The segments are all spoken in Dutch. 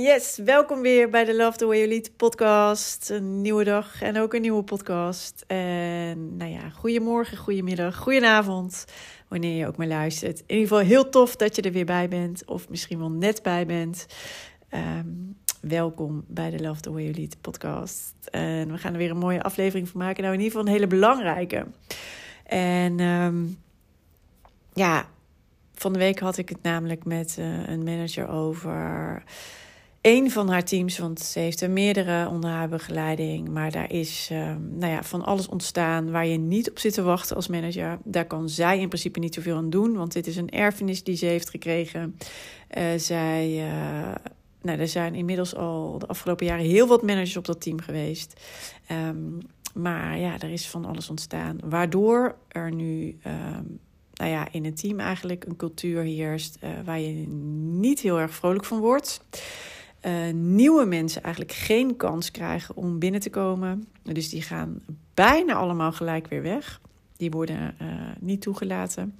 Yes, welkom weer bij de Love the Way You Lead podcast. Een nieuwe dag en ook een nieuwe podcast. En nou ja, goedemorgen, goedemiddag, goedenavond, wanneer je ook maar luistert. In ieder geval heel tof dat je er weer bij bent, of misschien wel net bij bent. Ehm, welkom bij de Love the Way You Lead podcast. En we gaan er weer een mooie aflevering van maken. Nou, in ieder geval een hele belangrijke. En ehm, ja, van de week had ik het namelijk met uh, een manager over een van haar teams, want ze heeft er meerdere onder haar begeleiding. Maar daar is um, nou ja, van alles ontstaan waar je niet op zit te wachten als manager. Daar kan zij in principe niet zoveel aan doen, want dit is een erfenis die ze heeft gekregen. Uh, zij, uh, nou, er zijn inmiddels al de afgelopen jaren heel wat managers op dat team geweest. Um, maar ja, er is van alles ontstaan, waardoor er nu. Um, nou ja, in het team eigenlijk een cultuur heerst uh, waar je niet heel erg vrolijk van wordt uh, nieuwe mensen eigenlijk geen kans krijgen om binnen te komen. Dus die gaan bijna allemaal gelijk weer weg. Die worden uh, niet toegelaten.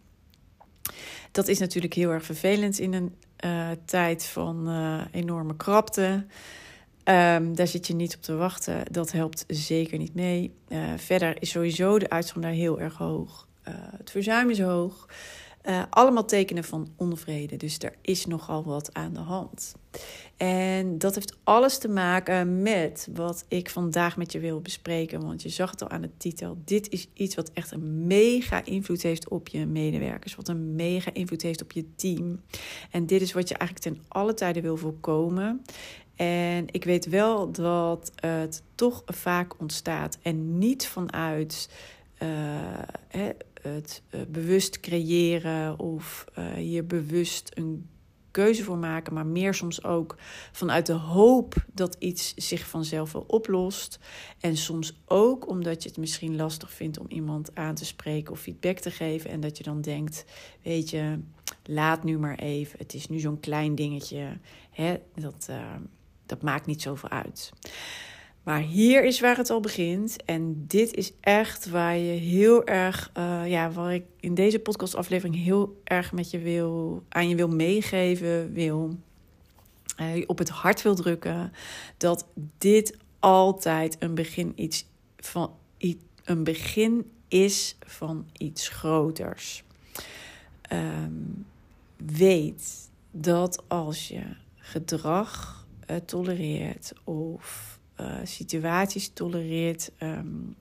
Dat is natuurlijk heel erg vervelend in een uh, tijd van enorme krapte. Um, daar zit je niet op te wachten. Dat helpt zeker niet mee. verder is sowieso de uitstroom daar heel erg hoog. het verzuim is hoog. Uh, allemaal tekenen van onvrede. Dus er is nogal wat aan de hand. En dat heeft alles te maken met wat ik vandaag met je wil bespreken. Want je zag het al aan de titel. Dit is iets wat echt een mega invloed heeft op je medewerkers. Wat een mega invloed heeft op je team. En dit is wat je eigenlijk ten alle tijden wil voorkomen. En ik weet wel dat het toch vaak ontstaat. En niet vanuit. Hè, het uh, bewust creëren of uh, hier bewust een keuze voor maken, maar meer soms ook vanuit de hoop dat iets zich vanzelf wel oplost. En soms ook omdat je het misschien lastig vindt om iemand aan te spreken of feedback te geven. En dat je dan denkt: Weet je, laat nu maar even. Het is nu zo'n klein dingetje. Hè? Dat, uh, dat maakt niet zoveel uit. Maar hier is waar het al begint. En dit is echt waar je heel erg, uh, ja, waar ik in deze podcastaflevering heel erg met je wil, aan je wil meegeven, wil uh, op het hart wil drukken. Dat dit altijd een begin iets van een begin is van iets groters. Um, weet dat als je gedrag uh, tolereert of uh, situaties tolereert. Um,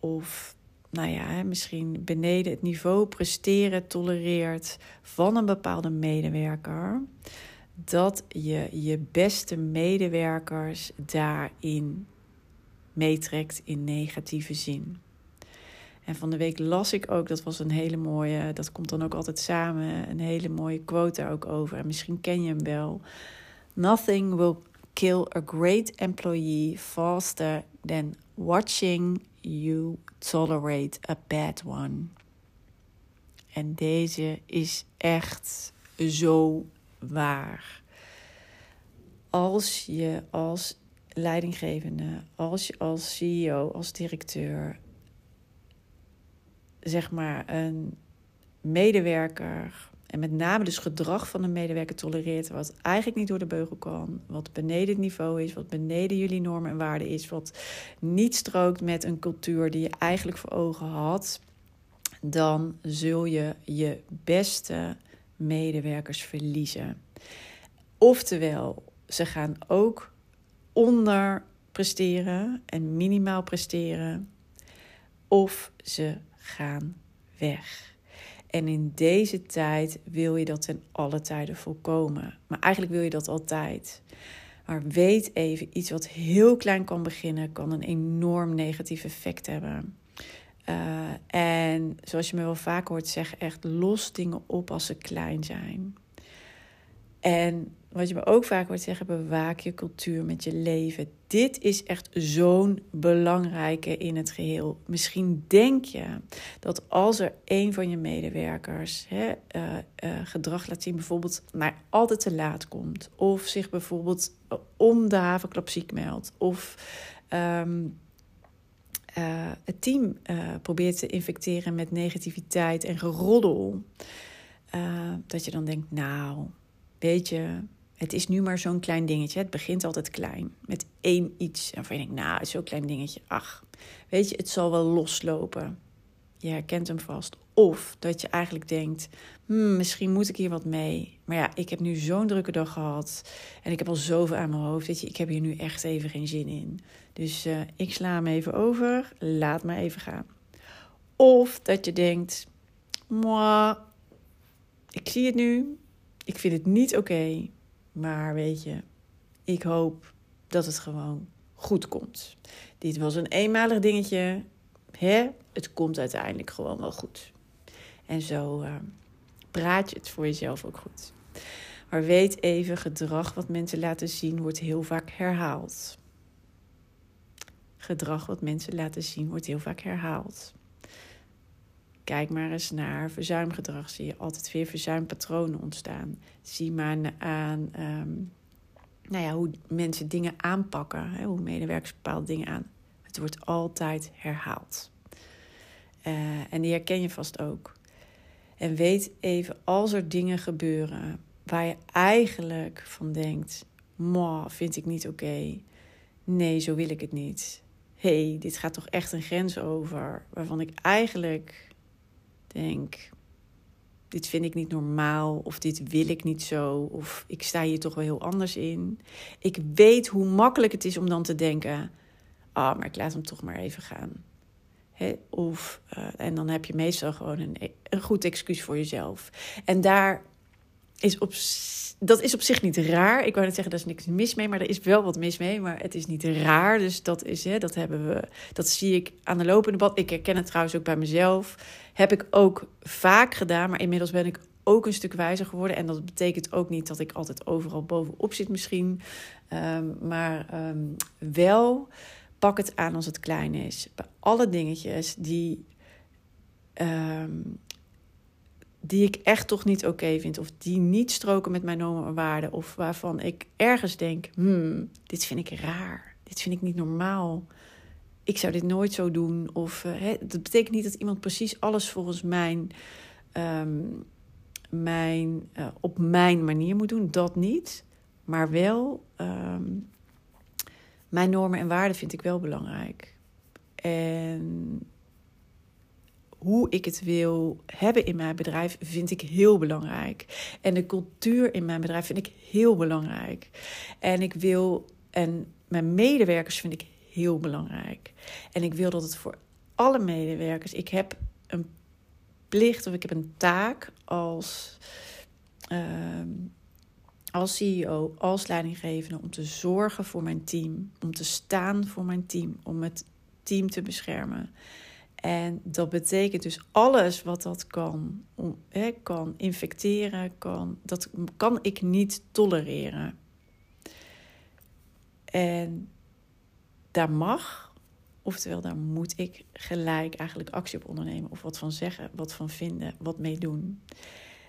of nou ja, misschien beneden het niveau presteren tolereert van een bepaalde medewerker. Dat je je beste medewerkers daarin meetrekt in negatieve zin. En van de week las ik ook, dat was een hele mooie, dat komt dan ook altijd samen, een hele mooie quote daar ook over. En misschien ken je hem wel. Nothing will kill a great employee faster than watching you tolerate a bad one. En deze is echt zo waar. Als je als leidinggevende, als je als CEO, als directeur, zeg maar een medewerker en met name dus gedrag van een medewerker tolereert wat eigenlijk niet door de beugel kan, wat beneden het niveau is, wat beneden jullie normen en waarden is, wat niet strookt met een cultuur die je eigenlijk voor ogen had, dan zul je je beste medewerkers verliezen. Oftewel, ze gaan ook onder presteren en minimaal presteren, of ze gaan weg. En in deze tijd wil je dat ten alle tijden voorkomen. Maar eigenlijk wil je dat altijd. Maar weet even, iets wat heel klein kan beginnen, kan een enorm negatief effect hebben. Uh, en zoals je me wel vaak hoort zeggen, echt los dingen op als ze klein zijn. En wat je me ook vaak hoort zeggen, bewaak je cultuur met je leven. Dit is echt zo'n belangrijke in het geheel. Misschien denk je dat als er een van je medewerkers hè, uh, uh, gedrag laat zien, bijvoorbeeld maar altijd te laat komt, of zich bijvoorbeeld om de havenklap ziek meldt, of uh, het team probeert te infecteren met negativiteit en geroddel, dat je dan denkt, nou, weet je het is nu maar zo'n klein dingetje. Het begint altijd klein. Met één iets. En van je denkt, nou, zo'n klein dingetje. Ach, weet je, het zal wel loslopen. Je herkent hem vast. Of dat je eigenlijk denkt, hmm, misschien moet ik hier wat mee. Maar ja, ik heb nu zo'n drukke dag gehad. En ik heb al zoveel aan mijn hoofd. Weet je, ik heb hier nu echt even geen zin in. Dus uh, ik sla hem even over. Laat me even gaan. Of dat je denkt, moi, ik zie het nu. Ik vind het niet oké. Maar weet je, ik hoop dat het gewoon goed komt. Dit was een eenmalig dingetje. Hè? Het komt uiteindelijk gewoon wel goed. En zo uh, praat je het voor jezelf ook goed. Maar weet even, gedrag wat mensen laten zien wordt heel vaak herhaald. Gedrag wat mensen laten zien wordt heel vaak herhaald. Kijk maar eens naar verzuimgedrag. Zie je altijd weer verzuimpatronen ontstaan. Zie maar aan um, nou ja, hoe mensen dingen aanpakken. Hè, hoe medewerkers bepaalde dingen aan. Het wordt altijd herhaald. Uh, en die herken je vast ook. En weet even, als er dingen gebeuren waar je eigenlijk van denkt: Moi, vind ik niet oké. Nee, zo wil ik het niet. hey, dit gaat toch echt een grens over. Waarvan ik eigenlijk denk, dit vind ik niet normaal, of dit wil ik niet zo, of ik sta hier toch wel heel anders in. Ik weet hoe makkelijk het is om dan te denken, ah, maar ik laat hem toch maar even gaan. of, uh, en dan heb je meestal gewoon een, een goed excuus voor jezelf. En daar is op, dat is op zich niet raar. Ik wou net zeggen, daar is niks mis mee, maar er is wel wat mis mee. Maar het is niet raar. Dus dat is, hè, dat hebben we, dat zie ik aan de lopende bad. Ik herken het trouwens ook bij mezelf. Heb ik ook vaak gedaan, maar inmiddels ben ik ook een stuk wijzer geworden. En dat betekent ook niet dat ik altijd overal bovenop zit, misschien. Um, maar um, wel pak het aan als het klein is. Bij alle dingetjes die. Um, die ik echt toch niet oké vind. Of die niet stroken met mijn normen en waarden. Of waarvan ik ergens denk: hmm, dit vind ik raar. Dit vind ik niet normaal. Ik zou dit nooit zo doen. Of uh, dat betekent niet dat iemand precies alles volgens mijn, um, mijn, uh, op mijn manier moet doen. Dat niet. Maar wel, um, mijn normen en waarden vind ik wel belangrijk. En hoe ik het wil hebben in mijn bedrijf vind ik heel belangrijk. En de cultuur in mijn bedrijf vind ik heel belangrijk. En ik wil, en mijn medewerkers vind ik heel belangrijk. En ik wil dat het voor alle medewerkers, ik heb een plicht of ik heb een taak als, uh, als CEO, als leidinggevende om te zorgen voor mijn team, om te staan voor mijn team, om het team te beschermen. En dat betekent dus alles wat dat kan, om, kan infecteren, kan, dat kan ik niet tolereren. En daar mag, oftewel daar moet ik gelijk eigenlijk actie op ondernemen. Of wat van zeggen, wat van vinden, wat mee doen.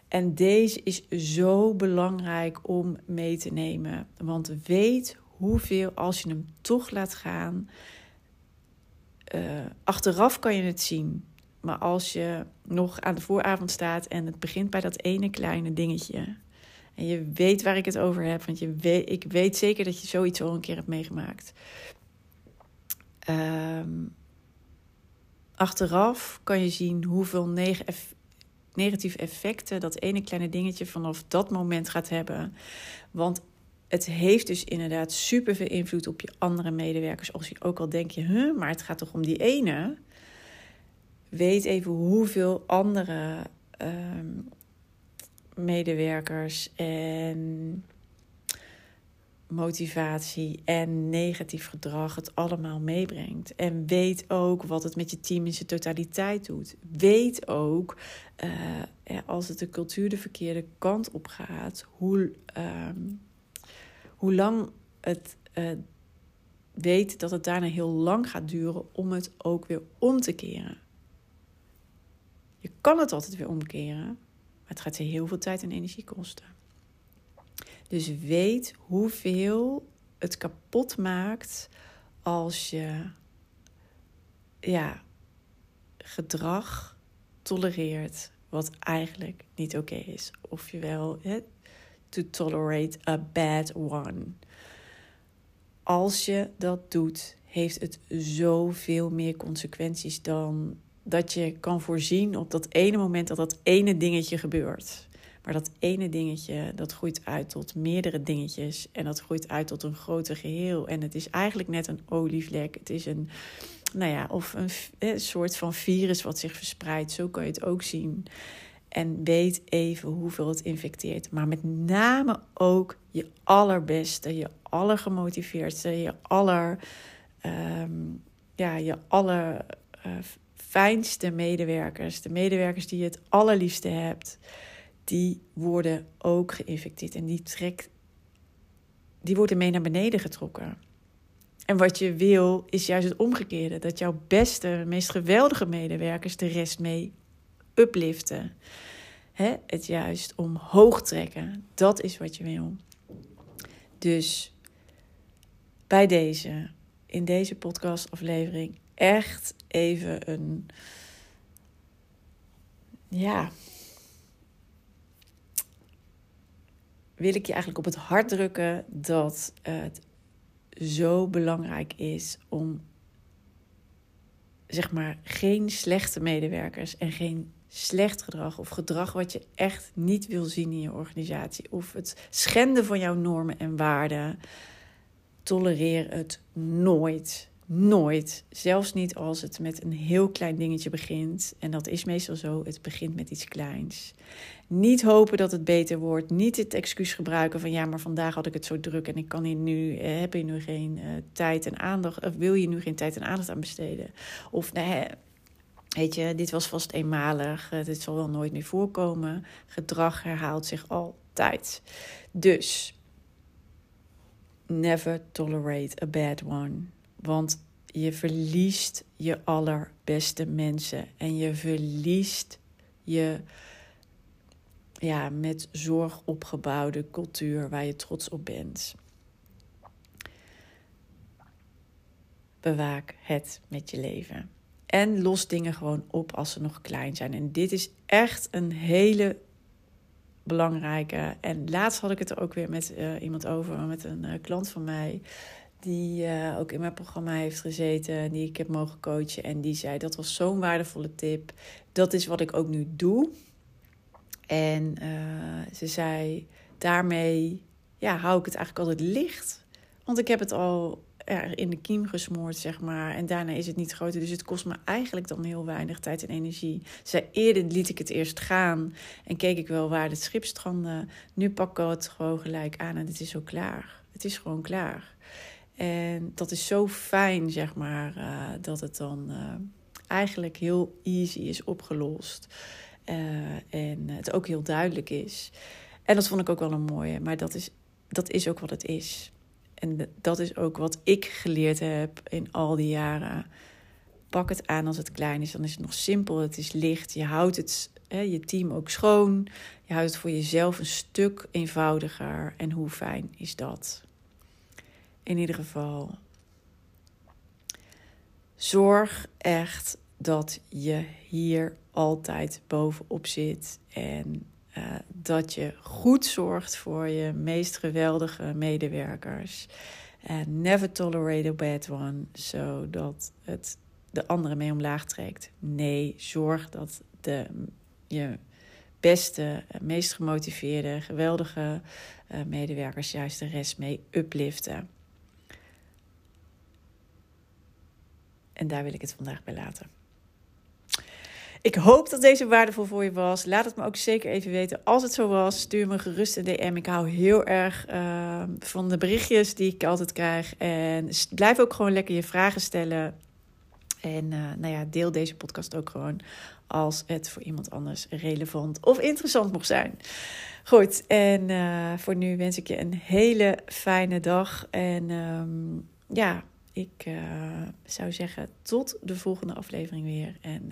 En deze is zo belangrijk om mee te nemen. Want weet hoeveel, als je hem toch laat gaan, uh, achteraf kan je het zien. Maar als je nog aan de vooravond staat en het begint bij dat ene kleine dingetje. En je weet waar ik het over heb, want je weet, ik weet zeker dat je zoiets al een keer hebt meegemaakt. Um, achteraf kan je zien hoeveel negatieve effecten dat ene kleine dingetje vanaf dat moment gaat hebben. Want het heeft dus inderdaad super veel invloed op je andere medewerkers. Als je ook al denk je, huh, maar het gaat toch om die ene. Weet even hoeveel andere ehm, medewerkers en motivatie en negatief gedrag het allemaal meebrengt. En weet ook wat het met je team in zijn totaliteit doet. Weet ook, uh, als het de cultuur de verkeerde kant op gaat, hoe, ehm, hoe lang het uh, weet dat het daarna heel lang gaat duren om het ook weer om te keren. Je kan het altijd weer omkeren, maar het gaat je heel veel tijd en energie kosten. Dus weet hoeveel het kapot maakt als je ja, gedrag tolereert wat eigenlijk niet oké is. Of je wel to tolerate a bad one. Als je dat doet, heeft het zoveel meer consequenties dan dat je kan voorzien op dat ene moment dat dat ene dingetje gebeurt. Maar dat ene dingetje, dat groeit uit tot meerdere dingetjes. En dat groeit uit tot een groter geheel. En het is eigenlijk net een olievlek. Het is een, nou ja, of een, een soort van virus wat zich verspreidt. Zo kan je het ook zien. En weet even hoeveel het infecteert. Maar met name ook je allerbeste, je allergemotiveerdste, je aller, um, ja, je aller uh, fijnste medewerkers. De medewerkers die je het allerliefste hebt die worden ook geïnfecteerd. En die, trekt, die worden mee naar beneden getrokken. En wat je wil, is juist het omgekeerde. Dat jouw beste, meest geweldige medewerkers de rest mee upliften. Hè? Het juist omhoog trekken. Dat is wat je wil. Dus bij deze, in deze podcastaflevering, echt even een. Ja, wil ik je eigenlijk op het hart drukken dat het zo belangrijk is om zeg maar geen slechte medewerkers en geen slecht gedrag of gedrag wat je echt niet wil zien in je organisatie of het schenden van jouw normen en waarden. Tolereer het nooit. Nooit. Zelfs niet als het met een heel klein dingetje begint. En dat is meestal zo. Het begint met iets kleins. Niet hopen dat het beter wordt. Niet het excuus gebruiken van ja, maar vandaag had ik het zo druk en ik kan hier nu, eh, heb je nu geen uh, tijd en aandacht, of wil je nu geen tijd en aandacht aan besteden? Of nee, weet je, dit was vast eenmalig, uh, dit zal wel nooit meer voorkomen. Gedrag herhaalt zich altijd. Dus, never tolerate a bad one. Want je verliest je allerbeste mensen en je verliest je ja, met zorg opgebouwde cultuur waar je trots op bent. Bewaak het met je leven. En los dingen gewoon op als ze nog klein zijn. En dit is echt een hele belangrijke. En laatst had ik het er ook weer met uh, iemand over, met een uh, klant van mij. Die uh, ook in mijn programma heeft gezeten, die ik heb mogen coachen. En die zei: Dat was zo'n waardevolle tip. Dat is wat ik ook nu doe. En ze zei, daarmee ja, hou ik het eigenlijk altijd licht. Want ik heb het al in de kiem gesmoord, zeg maar. En daarna is het niet groter. Dus het kost me eigenlijk dan heel weinig tijd en energie. Zij eerder liet ik het eerst gaan. En keek ik wel waar het schip strandde. Nu pak ik het gewoon gelijk aan en het is zo klaar. Het is gewoon klaar. En dat is zo fijn, zeg maar, uh, dat het dan uh, eigenlijk heel easy is opgelost. Uh, en het ook heel duidelijk is. En dat vond ik ook wel een mooie, maar dat is, dat is ook wat het is. En dat is ook wat ik geleerd heb in al die jaren. Pak het aan als het klein is, dan is het nog simpel, het is licht. Je houdt het, hè, je team ook schoon. Je houdt het voor jezelf een stuk eenvoudiger. En hoe fijn is dat? In ieder geval, zorg echt dat je hier altijd bovenop zit. En uh, dat je goed zorgt voor je meest geweldige medewerkers. En never tolerate a bad one, zodat het de anderen mee omlaag trekt. Nee, zorg dat de, je beste, meest gemotiveerde, geweldige uh, medewerkers juist de rest mee upliften. En daar wil ik het vandaag bij laten. Ik hoop dat deze waardevol voor je was. Laat het me ook zeker even weten. Als het zo was, stuur me gerust een DM. Ik hou heel erg uh, van de berichtjes die ik altijd krijg. En blijf ook gewoon lekker je vragen stellen. En uh, nou ja, deel deze podcast ook gewoon als het voor iemand anders relevant of interessant mocht zijn. Goed, en uh, voor nu wens ik je een hele fijne dag. En um, ja, ik uh, zou zeggen tot de volgende aflevering weer. En